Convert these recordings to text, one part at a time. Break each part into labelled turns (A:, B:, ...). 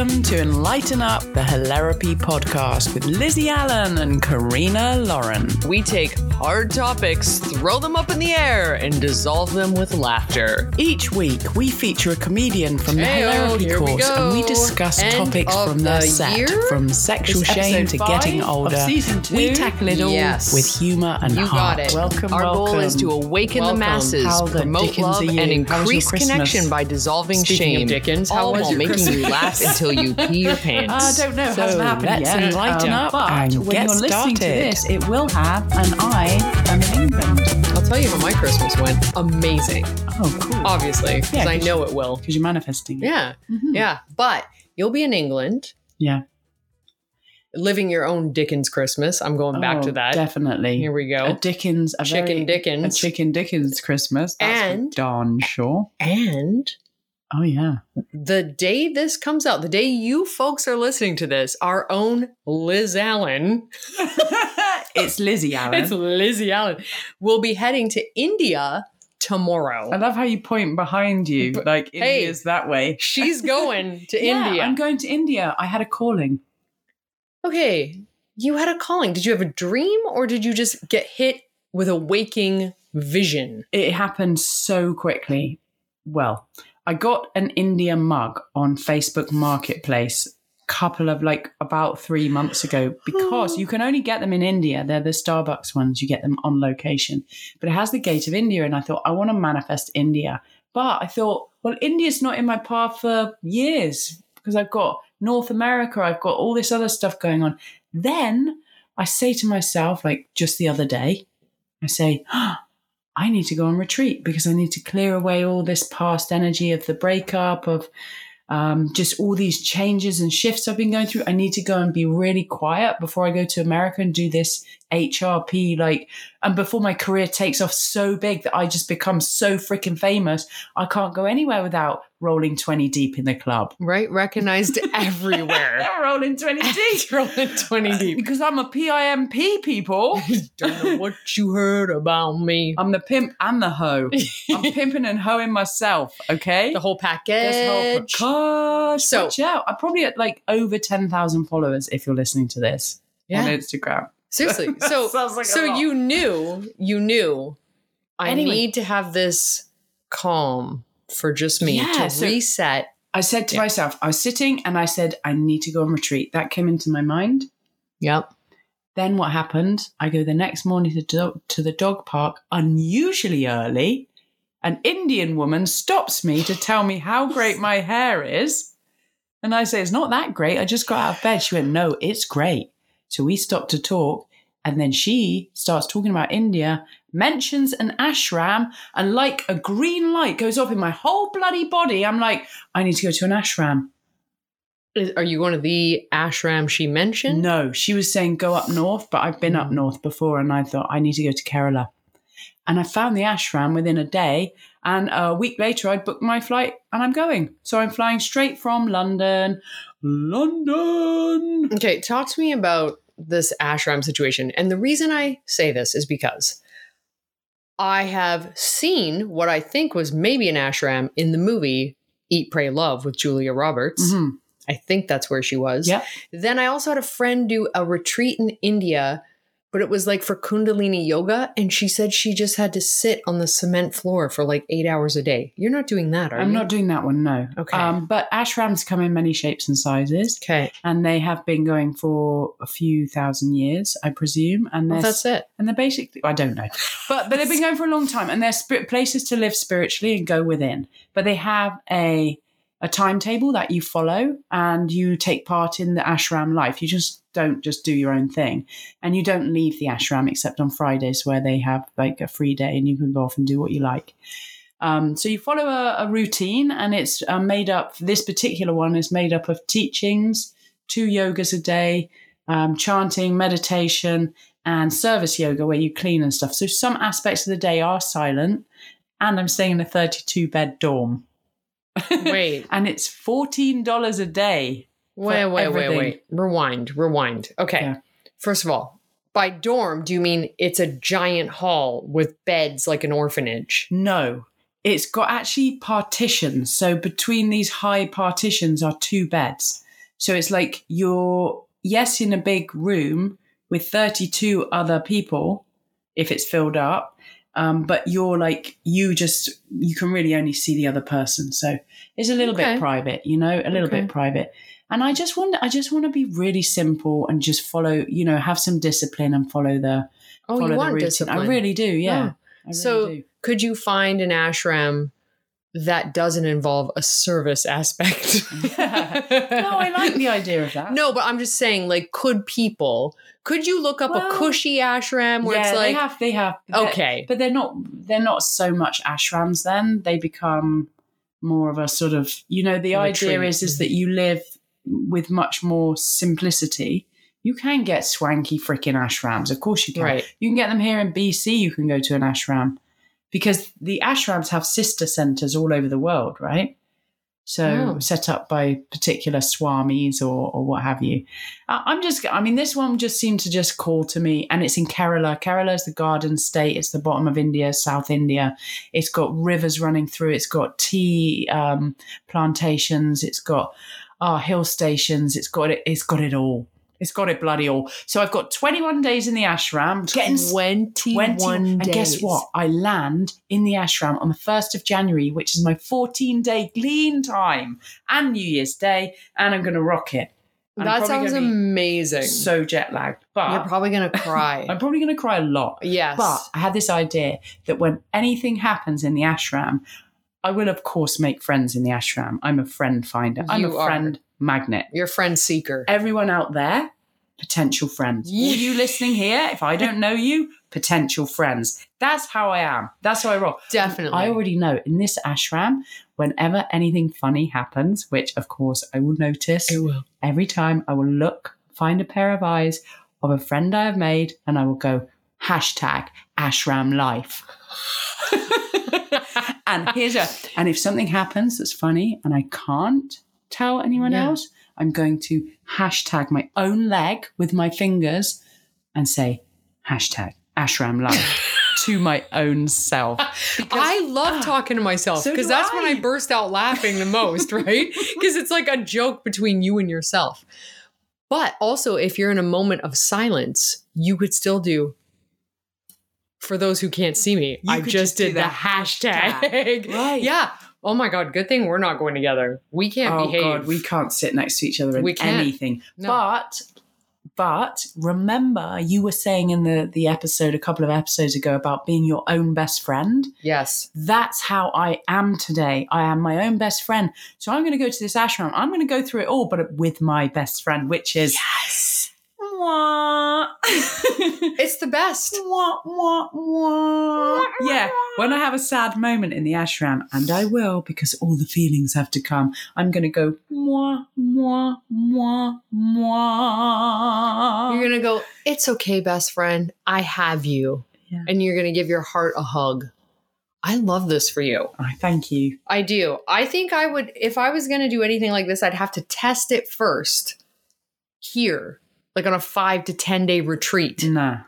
A: Welcome to Enlighten Up, the Hilarapy podcast with Lizzie Allen and Karina Lauren.
B: We take hard topics, throw them up in the air, and dissolve them with laughter.
A: Each week, we feature a comedian from the
B: Heyo,
A: Hilarapy
B: here we
A: course and we discuss
B: End
A: topics from their
B: the
A: set,
B: year?
A: from sexual
C: It's
A: shame to getting older.
C: season two.
A: We tackle it all
B: Yes.
A: with humour and
B: You
A: heart.
B: got it.
A: Welcome,
B: Our
A: welcome.
B: goal is to awaken
C: Welcome.
B: the masses,
A: How the
B: promote
A: dickens
B: love, and
A: How was your
B: increase connection by dissolving
C: Speaking
B: shame.
C: of Dickens, how
B: all
C: was
B: while
C: your
B: making
C: Christmas?
B: you laugh until you pee your pants.
C: I don't know. It
A: So
C: hasn't happened
A: let's
C: yet.
A: enlighten
C: Um,
A: up
C: but
A: and
C: when
A: get
C: you're listening to this, it will have, and I am in England.
B: I'll tell you how my Christmas went. Amazing,
A: Oh, cool.
B: obviously, because
A: Yeah,
B: I
A: 'cause
B: know it will.
A: Because you're manifesting. it.
B: Yeah, yeah. But you'll be in England,
A: Yeah.
B: living your own Dickens Christmas. I'm going back
A: Oh,
B: to that.
A: Definitely.
B: Here we go.
A: A Dickens, a
B: Chicken
A: very-
B: Dickens.
A: a chicken Dickens Christmas. That's for
B: And-
A: darn sure.
B: And
A: Oh yeah,
B: the day this comes out, the day you folks are listening to this, our own Liz Allen,
A: it's Lizzie Allen.
B: it's Lizzie Allen—we'll be heading to India tomorrow.
A: I love how you point behind you,
B: But-
A: like
B: hey.
A: India's that way.
B: She's going to
A: Yeah,
B: India.
A: I'm going to India. I had a calling.
B: okay, you had a calling. Did you have a dream or did you just get hit with a waking vision?
A: It happened so quickly. Well, I got an India mug on Facebook Marketplace a couple of like about three months ago because you can only get them in India. They're the Starbucks ones. You get them on location, but it has the gate of India, and I thought I want to manifest India. But I thought, well, India's not in my path for years because I've got North America. I've got all this other stuff going on. Then I say to myself, like just the other day, I say, I need to go on retreat because I need to clear away all this past energy of the breakup, of um, just all these changes and shifts I've been going through. I need to go and be really quiet before I go to America and do this HRP, like, and before my career takes off so big that I just become so freaking famous, I can't go anywhere without rolling 20 deep in the club.
B: Right? Recognized everywhere.
A: rolling 20 deep.
B: Rolling 20 deep.
A: Uh, because I'm a PIMP, people.
B: Don't know what you heard about me.
A: I'm the pimp and the hoe. I'm pimping and hoeing myself, okay?
B: The whole
A: This whole
B: package. So-
A: Watch out. I'm probably at like over 10,000 followers if you're listening to this
B: yeah. on.
A: Instagram.
B: Seriously. So
A: like
B: so you knew, you knew I
A: Anyway.
B: need to have this calm for just me
A: Yeah,
B: to
A: so-
B: reset.
A: I said to
B: Yeah.
A: myself, I was sitting and I said, I need to go on retreat. That came into my mind.
B: Yep.
A: Then what happened? I go the next morning to, do- to the dog park, unusually early. An Indian woman stops me to tell me how great my hair is. And I say, It's not that great. I just got out of bed. She went, No, it's great. So we stop to talk. And then she starts talking about India, mentions an ashram, and like a green light goes off in my whole bloody body. I'm like, I need to go to an ashram.
B: Is- Are you going to the ashram she mentioned?
A: No, she was saying go up north, but I've been up
B: Mm.
A: north before and I thought I need to go to Kerala. And I found the ashram within a day. And a week later, I'd booked my flight and I'm going. So I'm flying straight from London. London.
B: Okay, talk to me about this ashram situation. And the reason I say this is because I have seen what I think was maybe an ashram in the movie Eat, Pray, Love with Julia Roberts.
A: Mhm.
B: I think that's where she was.
A: Yeah.
B: Then I also had a friend do a retreat in India, but it was like for Kundalini yoga. And she said she just had to sit on the cement floor for like eight hours a day. You're not doing that, are you?
A: I'm
B: you?
A: not doing that one, no.
B: Okay.
A: Um, but ashrams come in many shapes and sizes.
B: Okay.
A: And they have been going for a few thousand years, I presume. And
B: Well, that's it.
A: and they're basically I don't know, but but they've been going for a long time, and they're spirit places to live spiritually and go within. But they have a a timetable that you follow, and you take part in the ashram life. You just don't just do your own thing, and you don't leave the ashram except on Fridays where they have like a free day and you can go off and do what you like. Um, so you follow a, a routine, and it's uh, made up. This particular one is made up of teachings, two yogas a day, um, chanting, meditation, and service yoga where you clean and stuff. So some aspects of the day are silent, and I'm staying in a 32 bed dorm,
B: Wait,
A: and it's fourteen dollars a day.
B: wait, wait, wait, wait. Rewind, rewind. Okay.
A: Yeah.
B: First of all, by dorm, do you mean it's a giant hall with beds like an orphanage?
A: No, it's got actually partitions. So between these high partitions are two beds. So it's like you're, yes, in a big room with 32 other people, if it's filled up, um, but you're like, you just, you can really only see the other person. So it's a little
B: Okay.
A: bit private, you know, a little
B: Okay.
A: bit private. And I just want, I just want to be really simple and just follow, you know, have some discipline and follow the,
B: Oh,
A: follow
B: you
A: the
B: want
A: routine.
B: discipline.
A: I really do. Yeah. I really
B: So-
A: do.
B: Could you find an ashram that doesn't involve a service aspect? yeah.
A: no, I like the idea of that.
B: No, but I'm just saying, like, could people? Could you look up
A: Well,
B: a cushy ashram where
A: yeah,
B: it's like,
A: they have, they have. They're-
B: okay,
A: but they're not. They're not so much ashrams. Then they become more of a sort of. You know, the idea is is that mm-hmm. you live with much more simplicity. You can get swanky freaking ashrams. Of course you can.
B: right?
A: You can get them here in BC. You can go to an ashram because the ashrams have sister centers all over the world, right? So
B: Oh.
A: set up by particular swamis or, or what have you. I, I'm just, I mean, this one just seemed to just call to me, and it's in Kerala. Kerala is the garden state. It's the bottom of India, South India. It's got rivers running through. It's got tea um, plantations. It's got uh, hill stations. It's got it. It's got it all. It's got it bloody all. So I've got 21 days in the ashram, getting
B: 21
A: 20 and guess what? I land in the ashram on the 1st of January, which is my 14 day clean time and New Year's Day, and I'm going to rock it. And
B: That sounds amazing.
A: So jet lagged, but You're
B: probably gonna cry.
A: I'm probably going to cry a lot.
B: yes,
A: But I had this idea that when anything happens in the ashram, I will, of course, make friends in the ashram. I'm a friend finder, I'm
B: You
A: a
B: are.
A: friend magnet.
B: your friend seeker.
A: Everyone out there, potential friends.
B: Yeah.
A: you listening here, if I don't know you, potential friends. That's how I am. That's how I roll.
B: Definitely.
A: I already know in this ashram, whenever anything funny happens, which of course I will notice
B: It will.
A: every time, I will look, find a pair of eyes of a friend I have made, and I will go hashtag ashram life. and here's a and if something happens that's funny and I can't tell anyone
B: Yeah.
A: else, I'm going to hashtag my own leg with my fingers and say hashtag ashram life to my own self. Because-
B: I love ah, talking to myself because
A: do
B: that's when
A: I.
B: I burst out laughing the most, right? Because it's like a joke between you and yourself. But also, if you're in a moment of silence, you could still do. For those who can't see me,
A: You
B: I just did the
A: the
B: hashtag.
A: Right.
B: Yeah. Oh my God. Good thing we're not going together. We can't
A: oh
B: behave.
A: god, we can't sit next to each other in
B: We can't.
A: anything.
B: No.
A: But but remember you were saying in the the episode a couple of episodes ago about being your own best friend.
B: yes.
A: That's how I am today. I am my own best friend. So I'm going to go to this ashram. I'm going to go through it all, but with my best friend, which is
B: Yes.
A: Mwah.
B: It's the best.
A: Mwah, mwah, mwah. Yeah, when I have a sad moment in the ashram, and I will because all the feelings have to come, I'm going to go mwah, mwah, mwah, mwah.
B: You're going to go, it's okay, best friend. I have you.
A: Yeah.
B: And you're going to give your heart a hug. I love this for you.
A: I thank you.
B: I do. I think I would, if I was going to do anything like this, I'd have to test it first here, like on a five to 10 day retreat
A: No.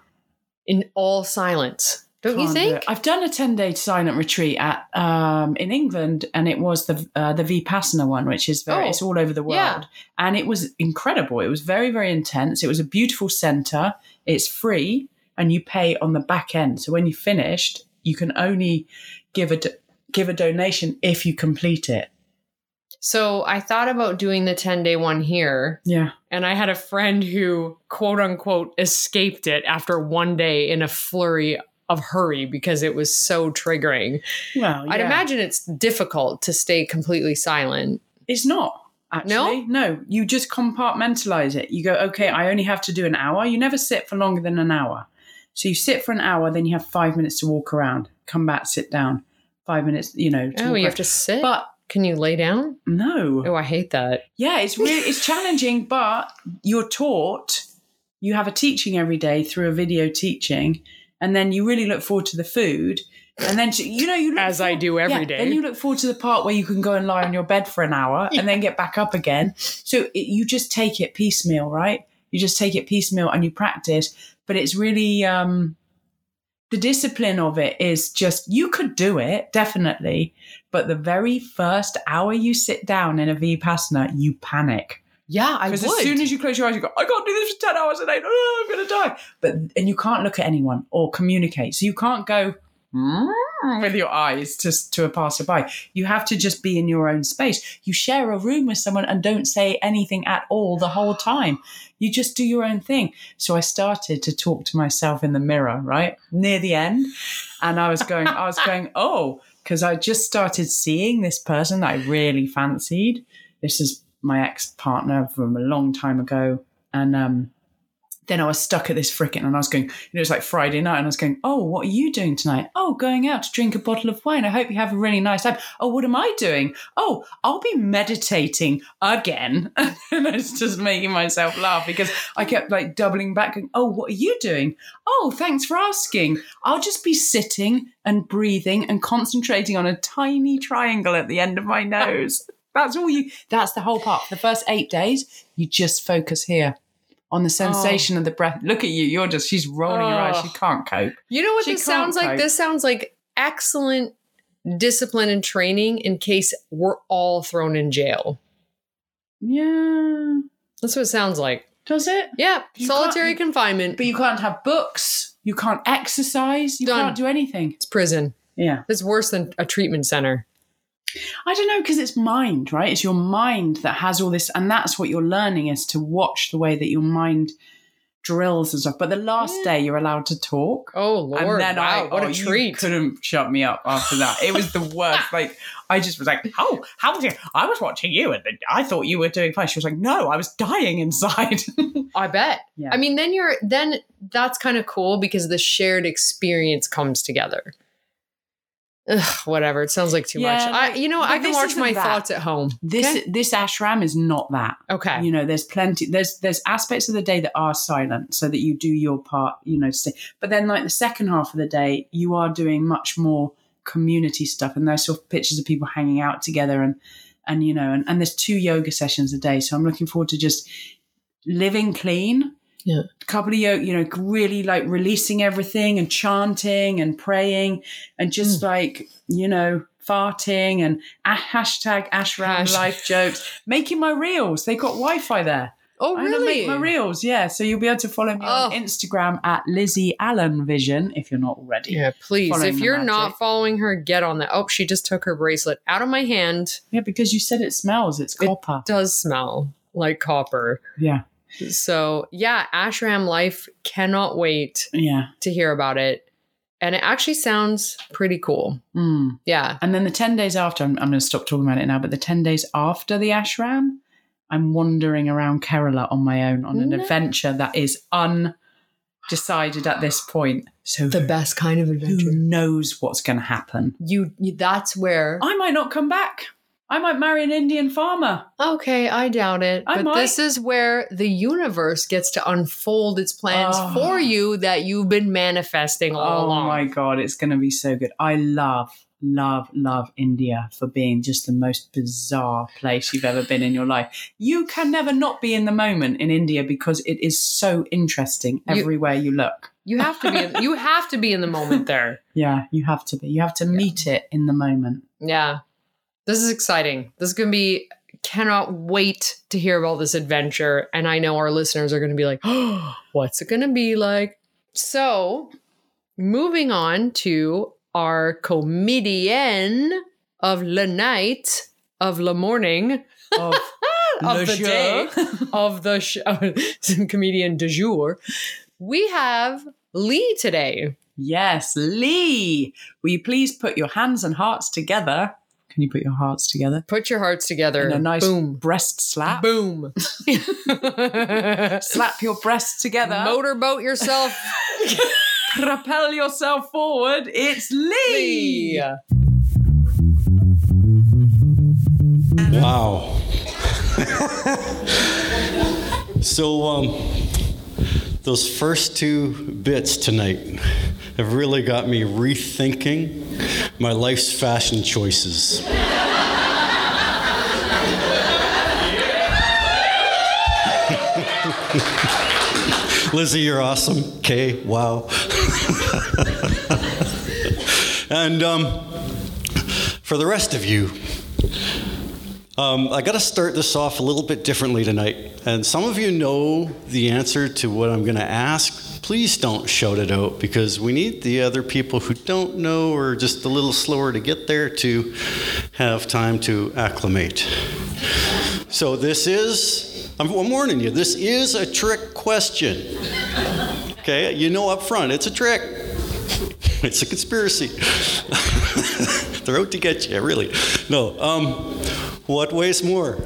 B: in all silence. Don't you
A: can't do
B: think?
A: it. I've done a 10 day silent retreat at um, in England, and it was the uh, the Vipassana one, which is very,
B: Oh,
A: it's all over the world.
B: yeah.
A: And it was incredible. It was very, very intense. It was a beautiful center. It's free, and you pay on the back end. So when you finished, you can only give a, do- give a donation if you complete it.
B: So I thought about doing the 10 day one here.
A: Yeah.
B: And I had a friend who, quote unquote, escaped it after one day in a flurry of hurry because it was so triggering.
A: Well,
B: I'd imagine it's difficult to stay completely silent.
A: It's not. Actually, no? You just compartmentalize it. You go, okay, I only have to do an hour. You never sit for longer than an hour. So you sit for an hour, then you have five minutes to walk around, come back, sit down. Five minutes, you know. To
B: Oh, you have to sit?
A: But
B: Can you lay down?
A: no.
B: Oh, I hate that.
A: Yeah, it's really it's challenging, but you're taught. You have a teaching every day through a video teaching, and then you really look forward to the food. And then you know you look
B: As I do every
A: yeah,
B: day.
A: Then you look forward to the part where you can go and lie on your bed for an hour and then get back up again. So it, you just take it piecemeal, right? You just take it piecemeal and you practice. But it's really um, the discipline of it is just you could do it definitely, but the very first hour you sit down in a vipassana, you panic
B: Yeah, I would.
A: Because as soon as you close your eyes, you go, I can't do this for 10 hours a day. Oh, I'm going to die. But, and you can't look at anyone or communicate. So you can't go with your eyes to, to a passerby. You have to just be in your own space. You share a room with someone and don't say anything at all the whole time. You just do your own thing. So I started to talk to myself in the mirror, right? Near the end. And I was going, I was going, oh, because I just started seeing this person that I really fancied. This is my ex partner from a long time ago. And um, then I was stuck at this frickin' and I was going, you know, it's like Friday night and I was going, oh, what are you doing tonight? Oh, going out to drink a bottle of wine. I hope you have a really nice time. Oh, what am I doing? Oh, I'll be meditating again. and I was just making myself laugh because I kept like doubling back going, oh, what are you doing? Oh, thanks for asking. I'll just be sitting and breathing and concentrating on a tiny triangle at the end of my nose. That's all you, that's the whole part. For the first eight days, you just focus here on the oh. sensation of the breath. Look at you. You're just, she's rolling her eyes.
B: Oh.
A: She can't cope.
B: You know what
A: She
B: this sounds
A: can't
B: like? This sounds like excellent discipline and training in case we're all thrown in jail.
A: Yeah.
B: That's what it sounds like.
A: Does it?
B: Yeah,
A: You
B: solitary confinement.
A: But you can't have books. You can't exercise. You
B: Done.
A: can't do anything.
B: it's prison.
A: Yeah.
B: It's worse than a treatment center.
A: I don't know because it's mind, right? It's your mind that has all this, and that's what you're learning is to watch the way that your mind drills and stuff. But the last
B: Yeah.
A: day you're allowed to talk.
B: Oh Lord!
A: and then
B: wow,
A: I,
B: what
A: oh,
B: a treat!
A: couldn't shut me up after that. It was the worst. like I just was like, "Oh, how was it? I was watching you, and I thought you were doing fine." She was like, "No, I was dying inside."
B: I bet.
A: Yeah.
B: I mean, then you're then that's kind of cool because the shared experience comes together. Ugh, whatever. It sounds like too
A: Yeah,
B: much.
A: like-
B: I, you know, I can watch my
A: that.
B: thoughts at home.
A: this
B: okay.
A: this ashram is not that.
B: okay.
A: You know, there's plenty. There's there's aspects of the day that are silent, so that you do your part. You know, stay. but then like the second half of the day, you are doing much more community stuff, and there's sort of pictures of people hanging out together, and and you know, and, and there's two yoga sessions a day. So I'm looking forward to just living clean.
B: Yeah.
A: A couple of you know, really like releasing everything and chanting and praying and just
B: Mm.
A: like you know farting and a- hashtag ashram
B: Hash-
A: life jokes making my reels they got wi-fi there
B: oh,
A: i'm
B: really?
A: make my reels yeah so you'll be able to follow me on
B: Oh.
A: instagram at lizzie allen vision if you're not already
B: Yeah, please. If you're not following her, get on that. Oh, she just took her bracelet out of my hand.
A: yeah because you said it smells it's
B: It-
A: copper
B: Does smell like copper.
A: yeah
B: So yeah, Ashram Life cannot wait
A: yeah
B: to hear about it. And it actually sounds pretty cool.
A: Mm.
B: Yeah.
A: and then the 10 days after i'm, I'm going to stop talking about it now but the 10 days after the ashram i'm wandering around kerala on my own on an
B: No.
A: adventure that is undecided at this point so
B: The best kind of adventure.
A: who knows what's going to happen
B: You, you that's where
A: I might not come back. I might marry an Indian farmer.
B: Okay, I doubt it.
A: I
B: but
A: might.
B: this is where the universe gets to unfold its plans
A: Oh.
B: for you that you've been manifesting all
A: Oh
B: along.
A: Oh my god, it's going to be so good. I love, love, love India for being just the most bizarre place you've ever been in your life. You can never not be in the moment in India because it is so interesting everywhere you look.
B: You have to be in, you have to be in the moment there.
A: Yeah, you have to be. You have to meet it in the moment.
B: Yeah. This is exciting. This is going to be cannot wait to hear about this adventure and I know our listeners are going to be like, "Oh, what's it going to be like?" So, moving on to our comedian of la night of la morning
A: Of,
B: of the
A: jour.
B: day of the sh- comedian du jour. We have Lee today.
A: Yes, Lee. Will you please put your hands and hearts together? Can you put your hearts together?
B: Put your hearts together.
A: In a nice
B: boom.
A: breast slap.
B: Boom.
A: Slap your breasts together.
B: Motorboat yourself.
A: propel yourself forward. It's Lee.
B: Lee.
D: Wow. so, um, those first two bits tonight have really got me rethinking my life's fashion choices. Lizzie, you're awesome. Kay, wow. and um, for the rest of you, Um, I got to start this off a little bit differently tonight. And some of you know the answer to what I'm going to ask. Please don't shout it out because we need the other people who don't know or just a little slower to get there to have time to acclimate. So, this is, I'm warning you, this is a trick question. Okay, you know up front, it's a trick. It's a conspiracy. They're out to get you, really. No. Um, what weighs more?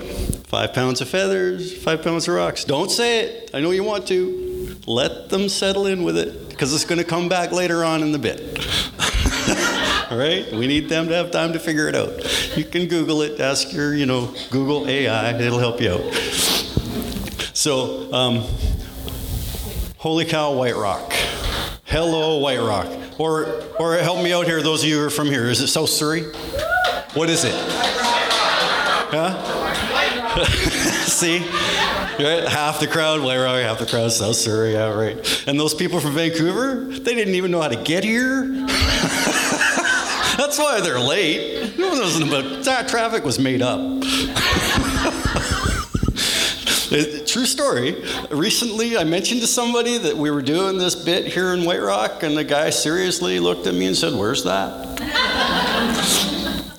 D: Five pounds of feathers, five pounds of rocks. Don't say it. I know you want to. Let them settle in with it because it's going to come back later on in the bit. All right? We need them to have time to figure it out. You can Google it, ask your, you know, Google AI, it'll help you out. So, um, holy cow, White Rock. Hello, White Rock. Or, or help me out here, those of you who are from here. Is it South Surrey? What is it? Huh? See? Right? Half the crowd, Rock, half the crowd, South Surrey, yeah, right. And those people from Vancouver, they didn't even know how to get here. That's why they're late. One knows about that traffic was made up. True story. Recently, I mentioned to somebody that we were doing this bit here in White Rock, and the guy seriously looked at me and said, Where's that?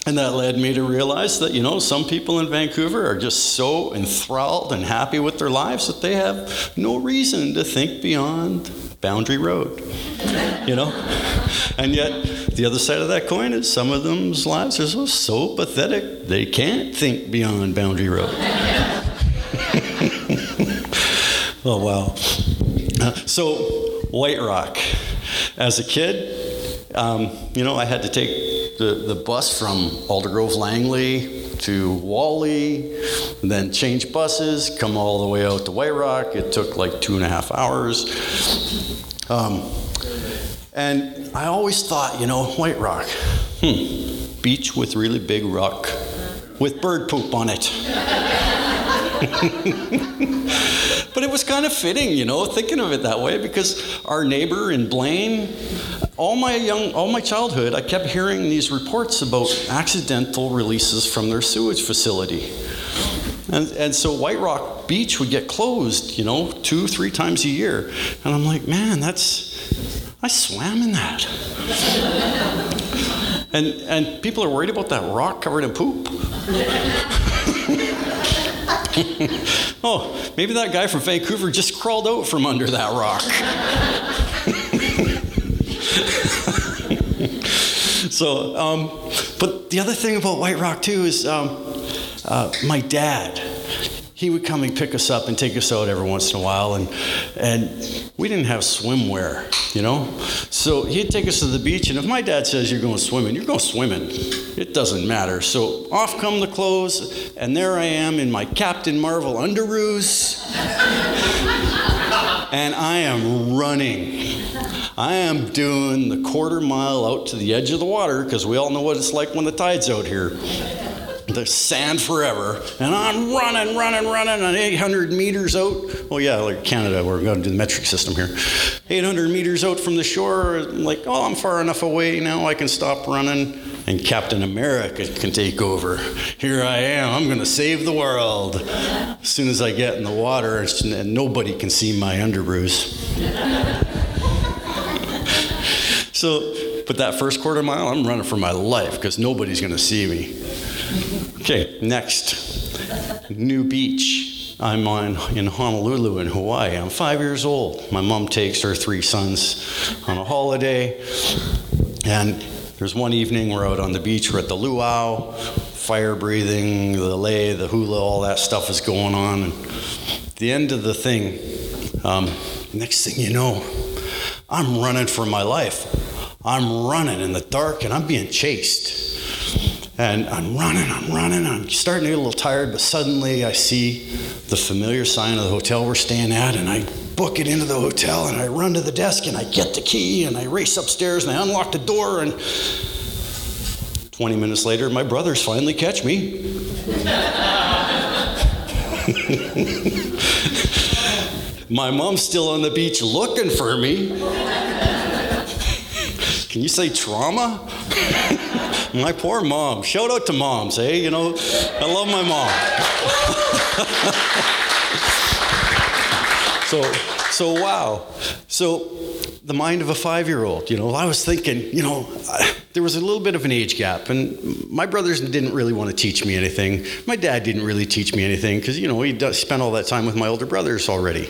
D: And that led me to realize that, you know, some people in Vancouver are just so enthralled and happy with their lives that they have no reason to think beyond Boundary Road. You know? And yet, the other side of that coin is some of them's lives are so, so pathetic they can't think beyond Boundary Road. oh, wow. Uh, so, White Rock. As a kid, um, you know, I had to take the, the bus from Aldergrove Langley to Whalley, then change buses, come all the way out to White Rock. It took like two and a half hours. Um, and I always thought, you know, White Rock, hmm, beach with really big rock with bird poop on it. but it was kind of fitting, you know, thinking of it that way because our neighbor in Blaine, all my young, all my childhood, I kept hearing these reports about accidental releases from their sewage facility. And, and so White Rock Beach would get closed, you know, two, three times a year. And I'm like, man, that's, I swam in that. and, and people are worried about that rock covered in poop. oh, maybe that guy from Vancouver just crawled out from under that rock. so, um, but the other thing about White Rock too is um, uh, my dad. He would come and pick us up and take us out every once in a while, and and we didn't have swimwear, you know. So he'd take us to the beach, and if my dad says you're going swimming, you're going swimming. It doesn't matter. So off come the clothes, and there I am in my Captain Marvel underoos, and I am running. I am doing the quarter mile out to the edge of the water because we all know what it's like when the tide's out here. The sand forever, and I'm running, running, running, and 800 meters out. Oh yeah, like Canada, we're going to do the metric system here. 800 meters out from the shore, like, oh, I'm far enough away now. I can stop running, and Captain America can take over. Here I am. I'm going to save the world. As soon as I get in the water, and nobody can see my underoos. So, but that first quarter mile, I'm running for my life because nobody's going to see me. Okay, next. New Beach. I'm on in Honolulu in Hawaii. I'm five years old. My mom takes her three sons on a holiday. And there's one evening we're out on the beach, we're at the luau, fire breathing, the lei, the hula, all that stuff is going on. And the end of the thing, um, next thing you know, I'm running for my life. I'm running in the dark and I'm being chased. And I'm running, I'm running, I'm starting to get a little tired, but suddenly I see the familiar sign of the hotel we're staying at, and I book it into the hotel, and I run to the desk, and I get the key, and I race upstairs, and I unlock the door, and 20 minutes later, my brothers finally catch me. my mom's still on the beach looking for me. Can you say trauma? My poor mom. Shout out to moms, hey? You know, I love my mom. so, so wow. So, the mind of a five-year-old. You know, I was thinking. You know, I, there was a little bit of an age gap, and my brothers didn't really want to teach me anything. My dad didn't really teach me anything because you know he spent all that time with my older brothers already,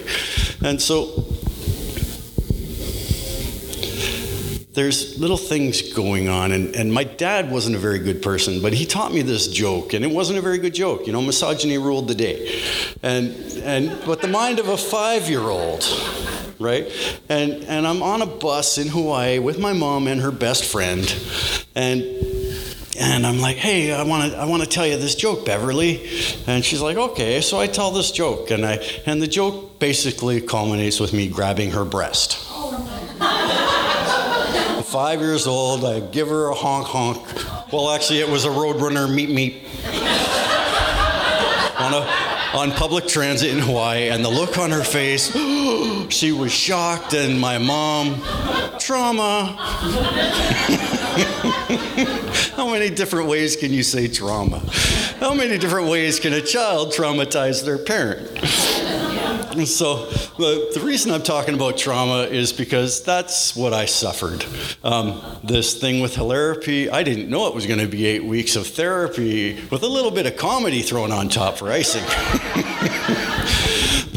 D: and so there's little things going on. And, and my dad wasn't a very good person, but he taught me this joke, and it wasn't a very good joke. You know, misogyny ruled the day. And, and, but the mind of a five year old, right? And, and I'm on a bus in Hawaii with my mom and her best friend. And and I'm like, hey, I want to I want to tell you this joke, Beverly. And she's like, okay. So I tell this joke, and I and the joke basically culminates with me grabbing her breast five years old. I give her a honk honk. Well, actually, it was a Roadrunner meet meet on, a, on public transit in Hawaii, and the look on her face, she was shocked, and my mom, trauma. How many different ways can you say trauma? How many different ways can a child traumatize their parent? so the, the reason I'm talking about trauma is because that's what I suffered. Um, this thing with Hilarapy, I didn't know it was going to be eight weeks of therapy with a little bit of comedy thrown on top for icing.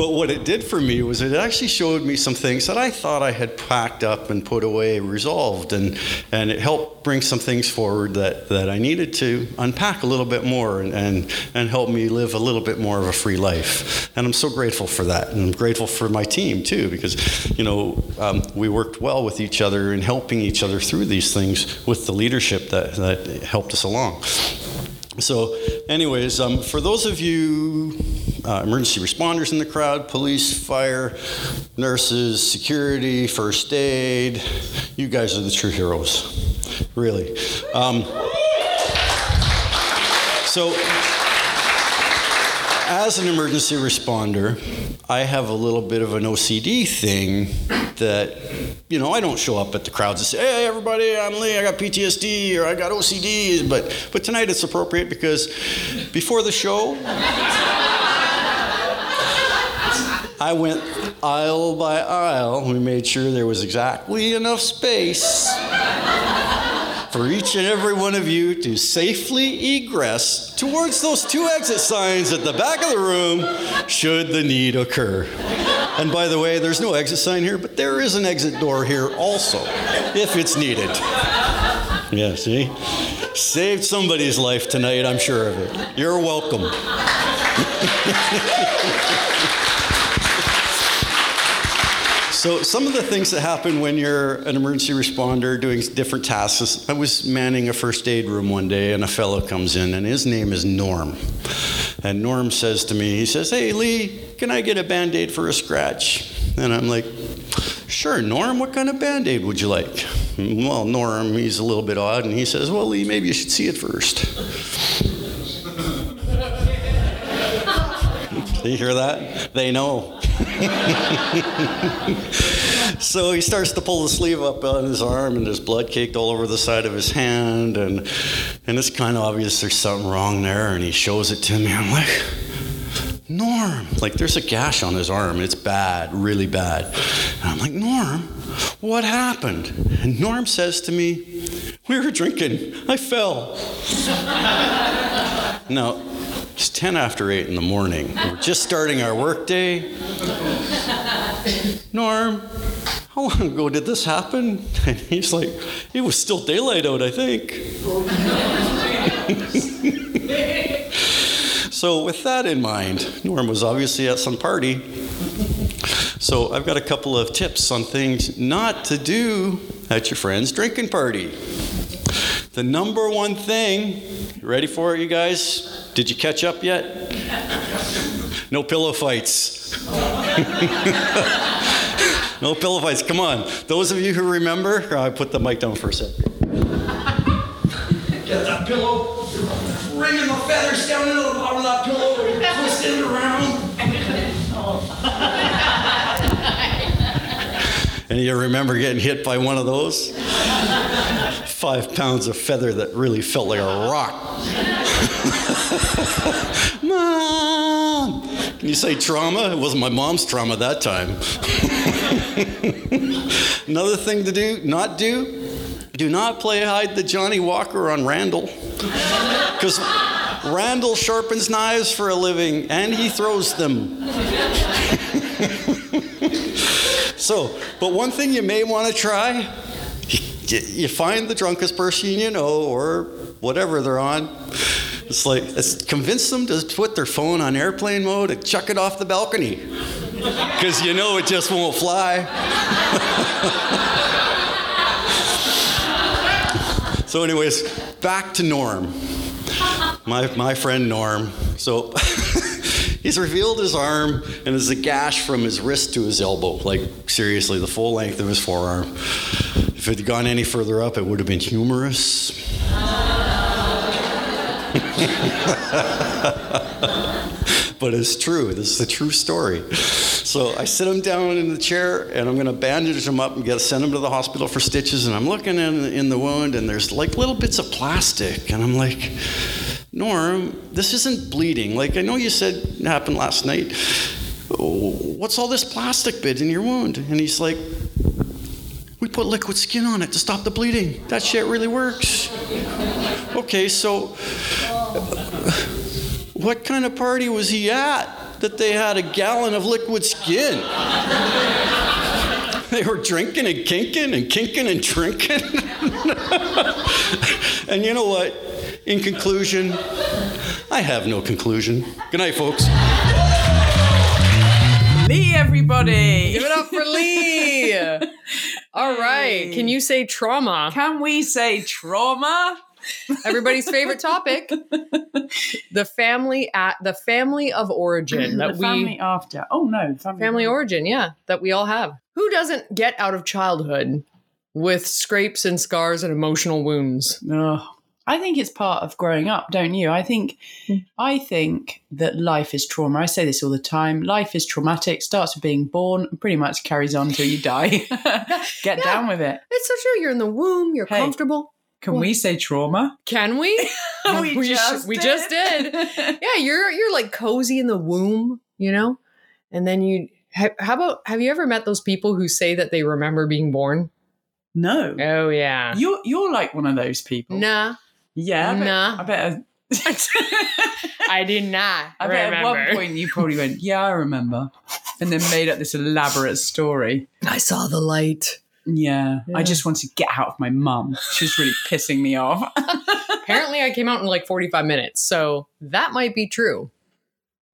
D: But what it did for me was it actually showed me some things that I thought I had packed up and put away, resolved, and, and it helped bring some things forward that, that I needed to unpack a little bit more and, and, and help me live a little bit more of a free life. And I'm so grateful for that. And I'm grateful for my team too, because, you know, um, we worked well with each other and helping each other through these things with the leadership that, that helped us along. So, anyways, um, for those of you uh, emergency responders in the crowd, police, fire, nurses, security, first aid, you guys are the true heroes, really. Um, so, as an emergency responder, I have a little bit of an OCD thing that, you know, I don't show up at the crowds and say, hey, everybody, I'm Lee, I got PTSD or I got OCD. But, but tonight it's appropriate because before the show, I went aisle by aisle. We made sure there was exactly enough space for each and every one of you to safely egress towards those two exit signs at the back of the room should the need occur. And by the way, there's no exit sign here, but there is an exit door here also, if it's needed. Yeah, see? Saved somebody's life tonight, I'm sure of it. You're welcome. So, some of the things that happen when you're an emergency responder doing different tasks. I was manning a first aid room one day, and a fellow comes in, and his name is Norm. And Norm says to me, he says, Hey, Lee, can I get a band aid for a scratch? And I'm like, Sure, Norm, what kind of band aid would you like? Well, Norm, he's a little bit odd, and he says, Well, Lee, maybe you should see it first. you hear that? They know. so he starts to pull the sleeve up on his arm, and there's blood caked all over the side of his hand, and and it's kind of obvious there's something wrong there. And he shows it to me. I'm like, Norm, like there's a gash on his arm, it's bad, really bad. And I'm like, Norm, what happened? And Norm says to me, We were drinking. I fell. now, it's 10 after 8 in the morning. We're just starting our workday. Norm, how long ago did this happen? And he's like, it was still daylight out, I think. so, with that in mind, Norm was obviously at some party. So, I've got a couple of tips on things not to do at your friend's drinking party. The number one thing, ready for it, you guys? Did you catch up yet? No pillow fights. no pillow fights. Come on. Those of you who remember, I put the mic down for a second. Get that pillow, wringing the feathers down into the bottom of that pillow, twisting it around. and you remember getting hit by one of those? five pounds of feather that really felt like a rock. Mom! Can you say trauma? It wasn't my mom's trauma that time. Another thing to do, not do, do not play hide the Johnnie Walker on Randall. Because Randall sharpens knives for a living and he throws them. so, but one thing you may want to try you find the drunkest person you know or whatever they're on. It's like, it's convince them to put their phone on airplane mode and chuck it off the balcony. Because you know it just won't fly. so, anyways, back to Norm. My, my friend Norm. So, he's revealed his arm and there's a gash from his wrist to his elbow. Like, seriously, the full length of his forearm. If it had gone any further up, it would have been humorous. but it's true. This is a true story. So I sit him down in the chair and I'm going to bandage him up and get send him to the hospital for stitches. And I'm looking in, in the wound and there's like little bits of plastic. And I'm like, Norm, this isn't bleeding. Like I know you said it happened last night. What's all this plastic bit in your wound? And he's like, we put liquid skin on it to stop the bleeding. That shit really works. Okay, so what kind of party was he at that they had a gallon of liquid skin? they were drinking and kinking and kinking and drinking. and you know what? In conclusion, I have no conclusion. Good night, folks.
A: Lee, everybody.
B: Give it up for Lee. All right. Can you say trauma?
A: Can we say trauma?
B: Everybody's favorite topic. the family at the family of origin that
A: the
B: we
A: family after. Oh no, family,
B: family origin, yeah, that we all have. Who doesn't get out of childhood with scrapes and scars and emotional wounds?
A: Ugh. I think it's part of growing up, don't you? I think hmm. I think that life is trauma. I say this all the time. Life is traumatic, starts with being born, and pretty much carries on till you die. Get
B: Yeah.
A: down with it.
B: It's so true. You're in the womb. You're
A: Hey.
B: comfortable.
A: Can we say trauma?
B: Can we?
A: we,
B: sh- we just did. yeah, you're you're like cozy in the womb, you know, and then you. ha- How about have you ever met those people who say that they remember being born?
A: no.
B: Oh yeah.
A: You're you're like one of those people.
B: Nah,
A: Yeah. I bet,
B: Nah.
A: I bet.
B: I did not
A: I bet at one point you probably went, "Yeah, I remember," and then made up this elaborate story.
B: I saw the light.
A: Yeah,
B: Yeah.
A: I just want to get out of my mum. She's really pissing me off.
B: Apparently, I came out in like 45 minutes, so that might be true.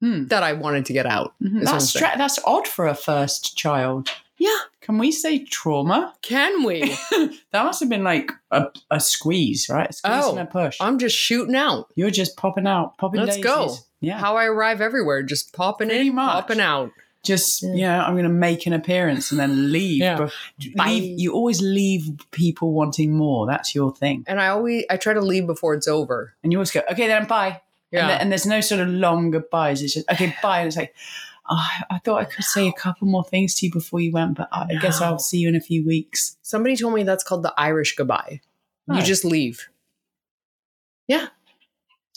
A: Hmm.
B: That I wanted to get out. I'm
A: That's stra- that's odd for a first child.
B: Yeah.
A: Can we say trauma?
B: Can we?
A: That must have been like a, a squeeze, right? A squeeze
B: Oh,
A: and a push.
B: I'm just shooting out.
A: You're just popping out, popping.
B: Let's go.
A: Yeah.
B: How I arrive everywhere, just popping
A: Pretty
B: in,
A: much.
B: popping out.
A: Just
B: Yeah.
A: yeah, I'm going to make an appearance and then leave.
B: Yeah.
A: Leave. You always leave people wanting more. That's your thing,
B: And I always I try to leave before it's over.
A: and you always go, okay, then bye.
B: Yeah.
A: And, there- and there's no sort of long goodbyes. It's just okay, bye. And it's like, oh, I thought I could say a couple more things to you before you went, but I, I guess I'll see you in a few weeks.
B: Somebody told me that's called the Irish goodbye.
A: Oh.
B: You just leave. Yeah.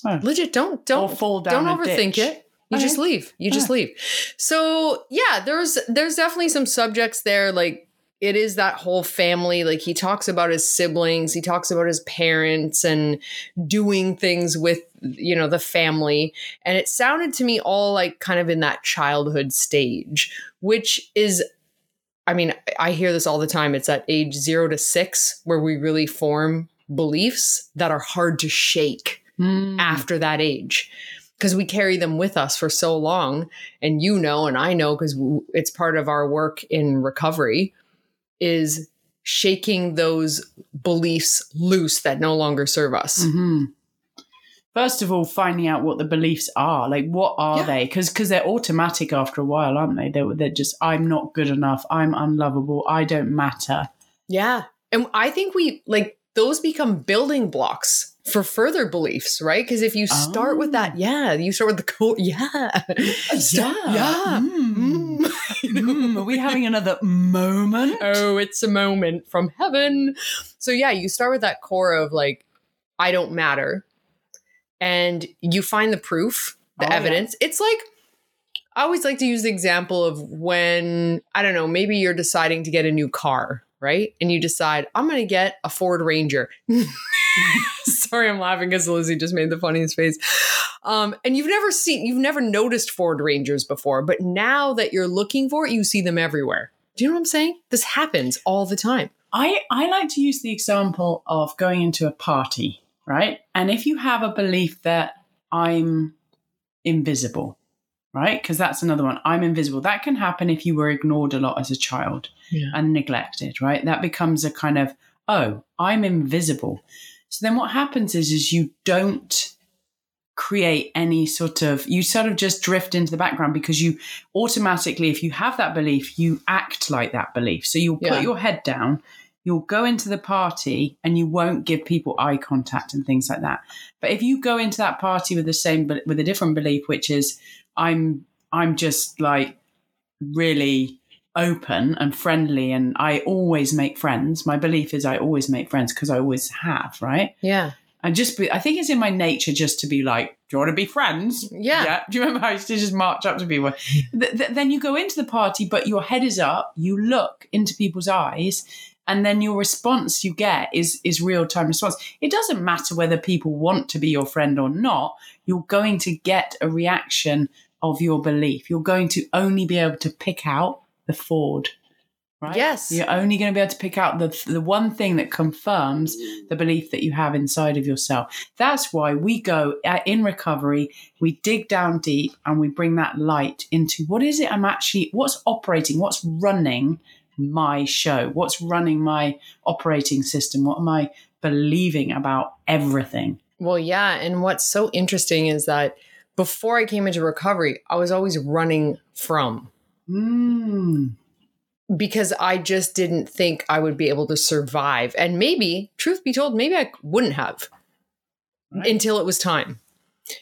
A: Oh.
B: Legit, don't don't
A: fall down
B: don't overthink
A: ditch.
B: it. You just leave. You just leave. So yeah, there's there's definitely some subjects there. Like it is that whole family. Like he talks about his siblings, he talks about his parents and doing things with you know the family. And it sounded to me all like kind of in that childhood stage, which is I mean, I hear this all the time. It's at age zero to six where we really form beliefs that are hard to shake
A: Hmm.
B: after that age because we carry them with us for so long and you know and i know because it's part of our work in recovery is shaking those beliefs loose that no longer serve us
A: hmm First of all, finding out what the beliefs are. Like, what are
B: Yeah.
A: they? Because they're automatic after a while, aren't they? They're, they're just, I'm not good enough. I'm unlovable. I don't matter.
B: yeah and i think we like those become building blocks for further beliefs right because if you start with that yeah you start with the code yeah Start- yeah
A: Mm.
B: Mm.
A: Mm, are we having another moment?
B: oh, it's a moment from heaven. So yeah, you start with that core of like, I don't matter. And you find the proof, the
A: Oh, yeah.
B: evidence. It's like I always like to use the example of when, I don't know, maybe you're deciding to get a new car, right? And you decide, I'm gonna get a Ford Ranger. Sorry, I'm laughing because Lizzie just made the funniest face. Um, and you've never seen, you've never noticed Ford Rangers before, but now that you're looking for it, you see them everywhere. Do you know what I'm saying? This happens all the time.
A: I, I like to use the example of going into a party, right? And if you have a belief that I'm invisible, right? Because that's another one. I'm invisible. That can happen if you were ignored a lot as a child
B: Yeah.
A: and neglected, right? That becomes a kind of, oh, I'm invisible. So then what happens is, is you don't create any sort of, you sort of just drift into the background because you automatically, if you have that belief, you act like that belief. So you'll
B: Yeah.
A: put your head down, you'll go into the party and you won't give people eye contact and things like that. But if you go into that party with the same, but with a different belief, which is, I'm, I'm just like really open and friendly and I always make friends. My belief is I always make friends because I always have, right?
B: Yeah.
A: And just be, I think it's in my nature just to be like, do you want to be friends?
B: Yeah. yeah.
A: Do you remember how I used to just march up to people? Th- th- then you go into the party, but your head is up, you look into people's eyes, and then your response you get is is real time response. It doesn't matter whether people want to be your friend or not, you're going to get a reaction of your belief. You're going to only be able to pick out the Ford. Right?
B: Yes.
A: You're only going to be able to pick out the the one thing that confirms the belief that you have inside of yourself. That's why we go uh, in recovery, we dig down deep and we bring that light into what is it I'm actually, what's operating, what's running my show, what's running my operating system, what am I believing about everything?
B: Well, yeah. And what's so interesting is that before I came into recovery, I was always running from
A: Mm.
B: because I just didn't think I would be able to survive. And maybe, truth be told, maybe I wouldn't have
A: Right.
B: until it was time.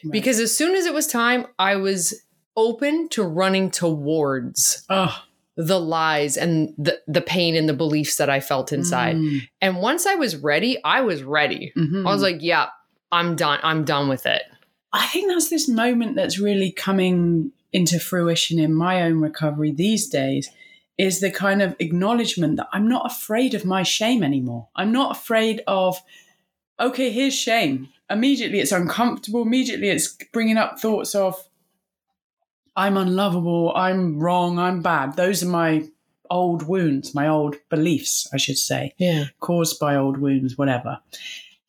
A: Right.
B: Because as soon as it was time, I was open to running towards
A: Oh,
B: the lies and the, the pain and the beliefs that I felt inside.
A: mm,
B: And once I was ready, I was ready.
A: mhm.
B: I was like, yeah, I'm done. I'm done with it.
A: I think that's this moment that's really coming into fruition in my own recovery these days is the kind of acknowledgement that I'm not afraid of my shame anymore. I'm not afraid of, okay, here's shame. Immediately it's uncomfortable. Immediately it's bringing up thoughts of, I'm unlovable, I'm wrong, I'm bad. Those are my old wounds, my old beliefs, I should say
B: Yeah.
A: caused by old wounds, whatever.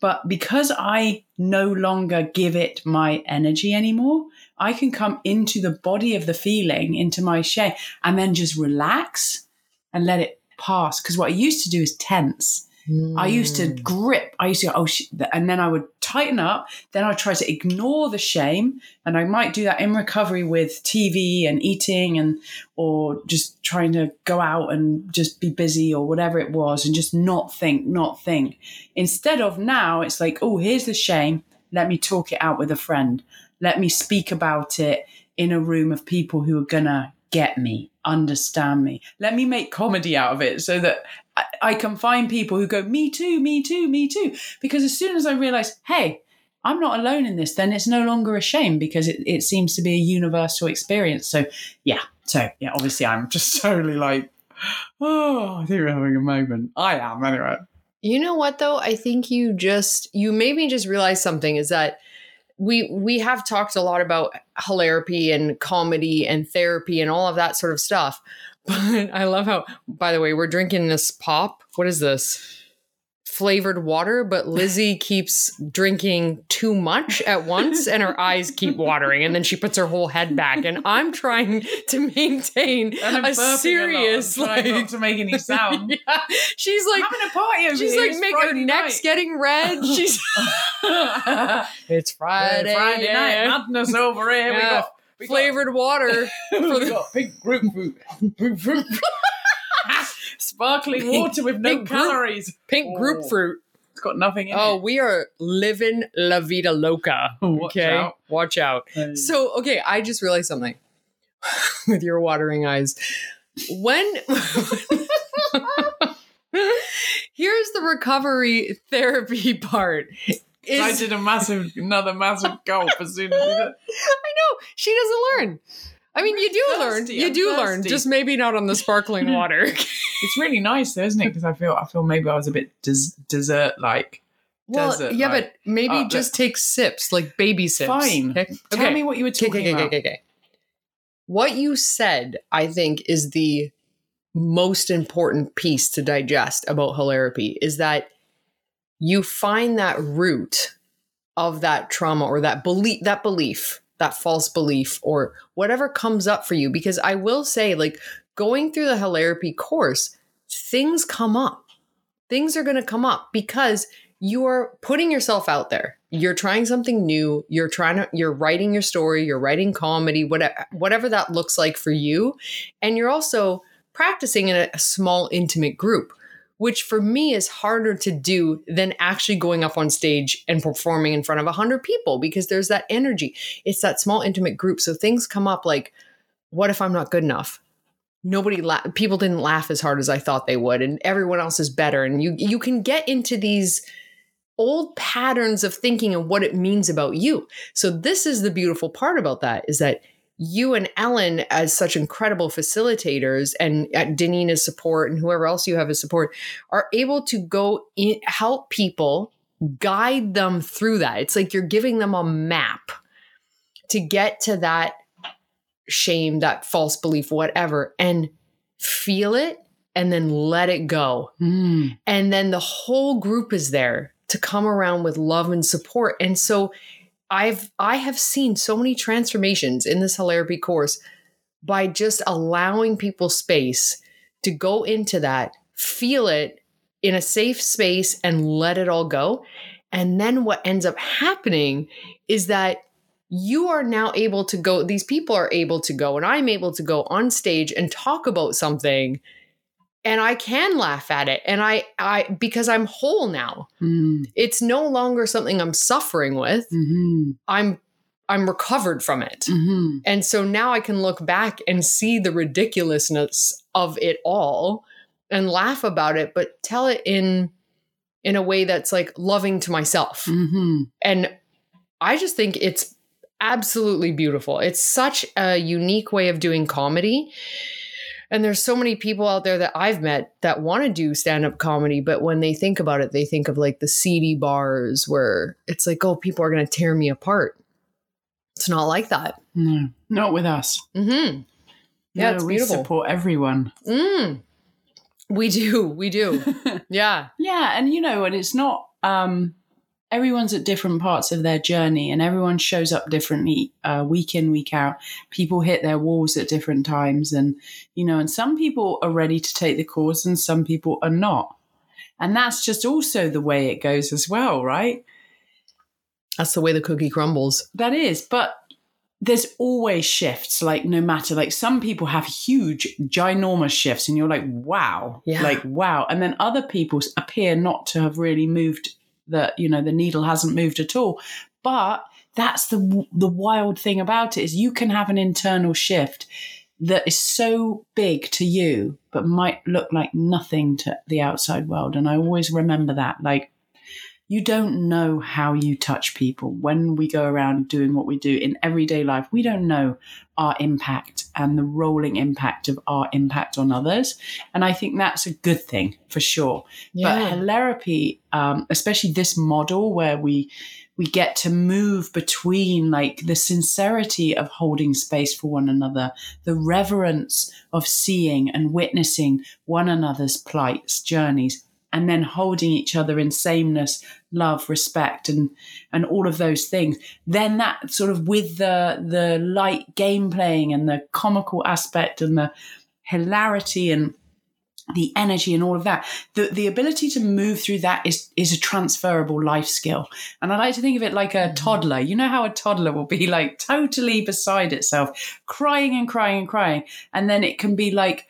A: But because I no longer give it my energy anymore, I can come into the body of the feeling, into my shame, and then just relax and let it pass. Because what I used to do is tense. I used to
B: Mm.
A: grip. I used to go, oh, sh-, and then I would tighten up. Then I'd try to ignore the shame, and I might do that in recovery with TV and eating, and or just trying to go out and just be busy or whatever it was, and just not think, not think. Instead of now, it's like, oh, here's the shame. Let me talk it out with a friend. Let me speak about it in a room of people who are gonna get me, understand me. Let me make comedy out of it so that I, I can find people who go, me too, me too, me too. Because as soon as I realize, hey, I'm not alone in this, then it's no longer a shame because it, it seems to be a universal experience. So, yeah. So, yeah, obviously, I'm just totally like, oh, I think we're having a moment. I am, anyway.
B: You know what though? I think you just you made me just realize something is that we we have talked a lot about hilarity and comedy and therapy and all of that sort of stuff. But I love how by the way, we're drinking this pop. What is this? Flavored water, but Lizzie keeps drinking too much at once and her eyes keep watering and then she puts her whole head back and I'm trying to maintain a
A: a
B: serious
A: I'm trying
B: like
A: not to make any sound.
B: yeah. She's like I'm
A: having a party
B: She's
A: here.
B: like,
A: It's
B: make her neck's
A: night.
B: getting red. She's it's Friday,
A: Friday, night,
B: yeah.
A: madness over here. We got we got-
B: flavored water.
A: we got pink grapefruit, grapefruit, sparkling water with no
B: pink group-
A: calories.
B: Pink
A: Oh.
B: grapefruit.
A: It's got nothing in
B: Oh,
A: it.
B: Oh, we are living la vida loca.
A: Watch
B: okay,
A: out.
B: watch out.
A: Hey.
B: So, okay, I just realized something with your watering eyes. when here's the recovery therapy part. Is,
A: I did a massive, another massive gulp as soon as you did.
B: I know she doesn't learn. I mean, you do learn.
A: thirsty,
B: You do learn, just maybe not on the sparkling water.
A: It's really nice, though, isn't it? Because I feel, I feel maybe I was a bit des- dessert like.
B: well,
A: Desert,
B: yeah,
A: like-
B: but maybe
A: uh,
B: just take sips, like baby sips.
A: Fine.
B: Okay.
A: Tell
B: Okay.
A: me what you were
B: Okay,
A: talking
B: okay, okay,
A: about.
B: okay, okay. What you said, I think, is the most important piece to digest about Hilarapy is that you find that root of that trauma or that belief, that belief, that false belief, or whatever comes up for you. Because I will say, like, going through the Hilarapy course, things come up. Things are going to come up because you are putting yourself out there. You're trying something new. You're trying to, you're writing your story, you're writing comedy, whatever, whatever that looks like for you. And you're also practicing in a, a small, intimate group, which for me is harder to do than actually going up on stage and performing in front of 100 people because there's that energy. It's that small, intimate group. So things come up like, what if I'm not good enough? Nobody, la- people didn't laugh as hard as I thought they would, and everyone else is better. And you, you can get into these old patterns of thinking and what it means about you. So this is the beautiful part about that is that you and Ellen, as such incredible facilitators, and at Danina's support and whoever else you have as support, are able to go in, help people, guide them through that. It's like you're giving them a map to get to that shame, that false belief, whatever, and feel it and then let it go
A: Mm.
B: and then the whole group is there to come around with love and support and so i've i have seen so many transformations in this Hilarapy course by just allowing people space to go into that feel it in a safe space and let it all go. And then what ends up happening is that you are now able to go these people are able to go and i'm able to go on stage and talk about something and I can laugh at it and I I because I'm whole now.
A: Mm.
B: It's no longer something I'm suffering with.
A: hmm
B: I'm I'm recovered from it.
A: hmm
B: And so now I can look back and see the ridiculousness of it all and laugh about it but tell it in in a way that's like loving to myself.
A: hmm
B: And I just think it's absolutely beautiful. It's such a unique way of doing comedy. And there's so many people out there that I've met that want to do stand up comedy, but when they think about it, they think of like the seedy bars where it's like, oh, people are going to tear me apart. It's not like that.
A: No, not with us.
B: Mm-hmm. Yeah,
A: no, we
B: beautiful.
A: support everyone.
B: Mm. We do. We do. yeah.
A: Yeah, and you know, and it's not um everyone's at different parts of their journey and everyone shows up differently uh, week in week out. People hit their walls at different times and you know and some people are ready to take the course and some people are not. And that's just also the way it goes as well right?
B: That's the way the cookie crumbles.
A: that is but there's always shifts like no matter like some people have huge ginormous shifts and you're like wow.
B: Yeah.
A: like wow. And then other people appear not to have really moved the you know the needle hasn't moved at all. But that's the the wild thing about it is you can have an internal shift that is so big to you but might look like nothing to the outside world. And i always remember that like you don't know how you touch people when we go around doing what we do in everyday life. We don't know our impact and the rolling impact of our impact on others. And I think that's a good thing for sure. But Hilarapy, um, especially this model where we we get to move between like the sincerity of holding space for one another, the reverence of seeing and witnessing one another's plights, journeys, and then holding each other in sameness, love, respect, and and all of those things. Then that sort of with the the light game playing and the comical aspect and the hilarity and the energy and all of that the the ability to move through that is is a transferable life skill. And i like to think of it like a mm-hmm. toddler. You know how a toddler will be like totally beside itself crying and crying and crying. And then it can be like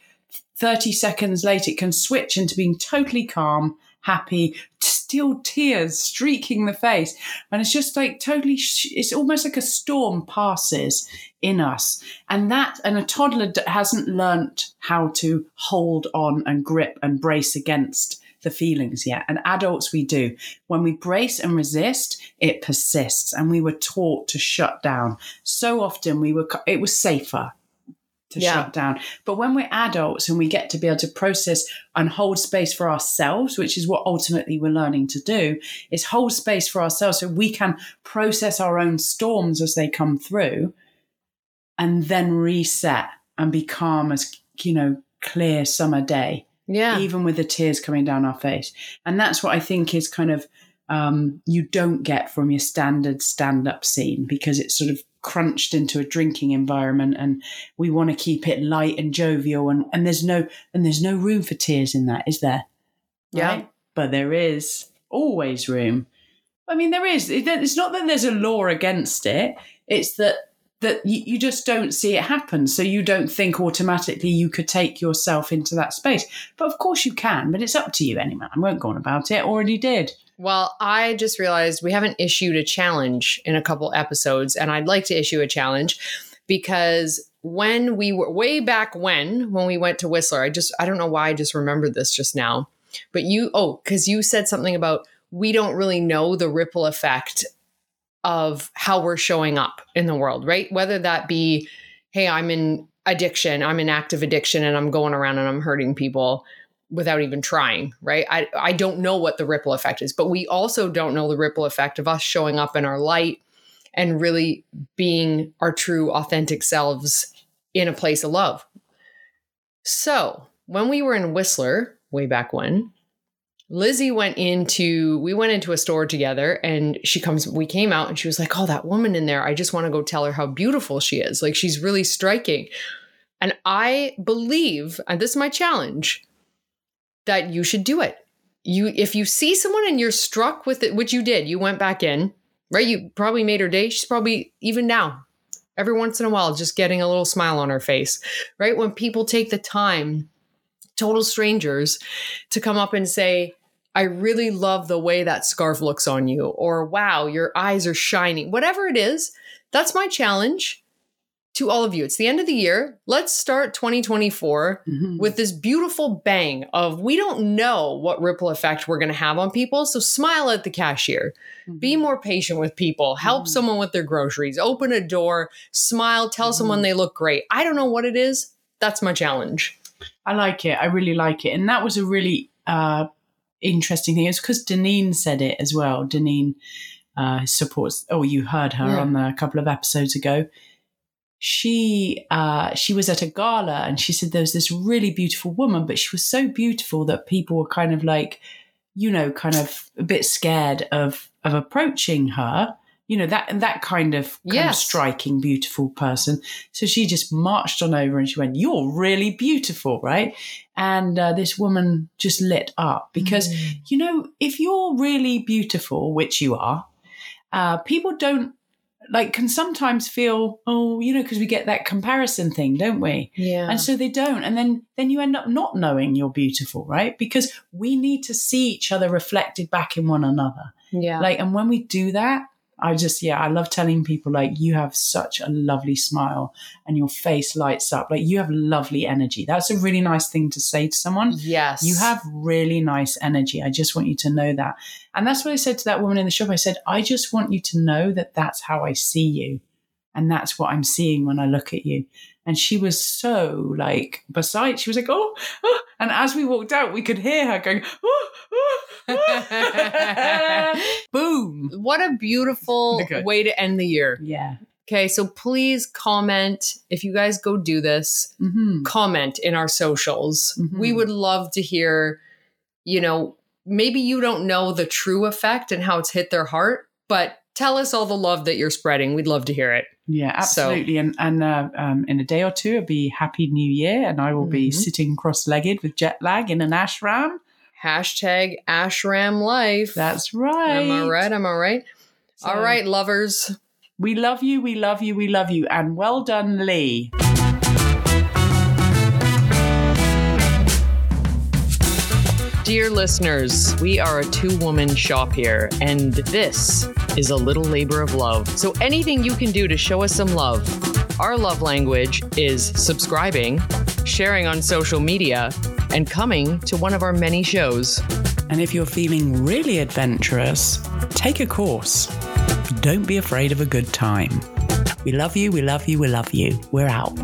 A: 30 seconds later it can switch into being totally calm happy still tears streaking the face. And it's just like totally, sh- it's almost like a storm passes in us. And that, and a toddler d- hasn't learnt how to hold on and grip and brace against the feelings yet. And adults, we do. When we brace and resist, it persists. And we were taught to shut down. So often we were, it was safer to
B: Yeah.
A: shut down. But when we're adults and we get to be able to process and hold space for ourselves, which is what ultimately we're learning to do, is hold space for ourselves so we can process our own storms as they come through and then reset and be calm as, you know, clear summer day
B: Yeah.
A: even with the tears coming down our face. And that's what I think is kind of um, you don't get from your standard stand up scene because it's sort of crunched into a drinking environment and we want to keep it light and jovial and, and there's no and there's no room for tears in that, is there?
B: Yeah.
A: But there is always room. I mean, there is. It's not that there's a law against it. It's that that you, you just don't see it happen. So you don't think automatically you could take yourself into that space. But of course you can. But it's up to you anyway. I won't go on about it. Already did.
B: Well, I just realized we haven't issued a challenge in a couple episodes, and I'd like to issue a challenge because when we were way back when, when we went to Whistler, I just, I don't know why I just remembered this just now, but you, oh, because you said something about we don't really know the ripple effect of how we're showing up in the world, right? Whether that be, hey, I'm in addiction, I'm in active addiction, and I'm going around and I'm hurting people without even trying, right? I, I don't know what the ripple effect is, but we also don't know the ripple effect of us showing up in our light and really being our true, authentic selves in a place of love. So when we were in Whistler, way back when, Lizzie went into, we went into a store together and she comes, we came out and she was like, Oh, that woman in there, I just want to go tell her how beautiful she is. Like she's really striking. And I believe, and this is my challenge, that you should do it. You if you see someone and you're struck with it, which you did, you went back in, right? You probably made her day. She's probably even now, every once in a while, just getting a little smile on her face, right? When people take the time, total strangers, to come up and say, I really love the way that scarf looks on you, or wow, your eyes are shining, whatever it is, that's my challenge to all of you. It's the end of the year. Let's start 2024 with this beautiful bang of we don't know what ripple effect we're going to have on people. So smile at the cashier, be more patient with people, help someone with their groceries, open a door, smile, tell someone they look great. I don't know what it is. That's my challenge.
A: I like it. I really like it. And that was a really uh, interesting thing. It's because Deneen said it as well. Deneen uh, supports, oh, you heard her
B: Yeah.
A: on the, a couple of episodes ago. She uh, she was at a gala and she said there was this really beautiful woman, but she was so beautiful that people were kind of like, you know, kind of a bit scared of of approaching her. You know that that kind of, kind of striking, beautiful person. So she just marched on over and she went, "You're really beautiful, right?" And uh, this woman just lit up because you know if you're really beautiful, which you are, uh, people don't like can sometimes feel oh you know because we get that comparison thing, don't we?
B: Yeah.
A: and so they don't and then then you end up not knowing you're beautiful right because we need to see each other reflected back in one another
B: yeah.
A: like and when we do that i just yeah i love telling people like you have such a lovely smile and your face lights up like you have lovely energy that's a really nice thing to say to someone
B: yes.
A: you have really nice energy. I just want you to know that. And that's what I said to that woman in the shop. I said, I just want you to know that that's how I see you. And that's what I'm seeing when I look at you. And she was so like beside, she was like, oh, oh. and as we walked out, we could hear her going, oh, oh, oh. boom.
B: what a beautiful
A: Okay.
B: way to end the year.
A: Yeah.
B: Okay, so please comment if you guys go do this.
A: hmm
B: comment in our socials.
A: Mhm.
B: We would love to hear, you know, maybe you don't know the true effect and how it's hit their heart, but tell us all the love that you're spreading. We'd love to hear it.
A: Yeah,
B: So-
A: absolutely. and and uh, um, in a day or two, it'll be Happy New Year, and I will be
B: Mhm.
A: sitting cross legged with jet lag in an ashram.
B: Hashtag Ashram Life.
A: That's right.
B: Am I right? Am I right?
A: So-
B: all right, lovers.
A: We love you, we love you, we love you. And well done, Lee.
B: Dear listeners, we are a two woman shop here, and this is a little labor of love. So, anything you can do to show us some love. Our love language is subscribing, sharing on social media, and coming to one of our many shows.
A: And if you're feeling really adventurous, take a course. Don't be afraid of a good time. We love you, we love you, we love you. We're out.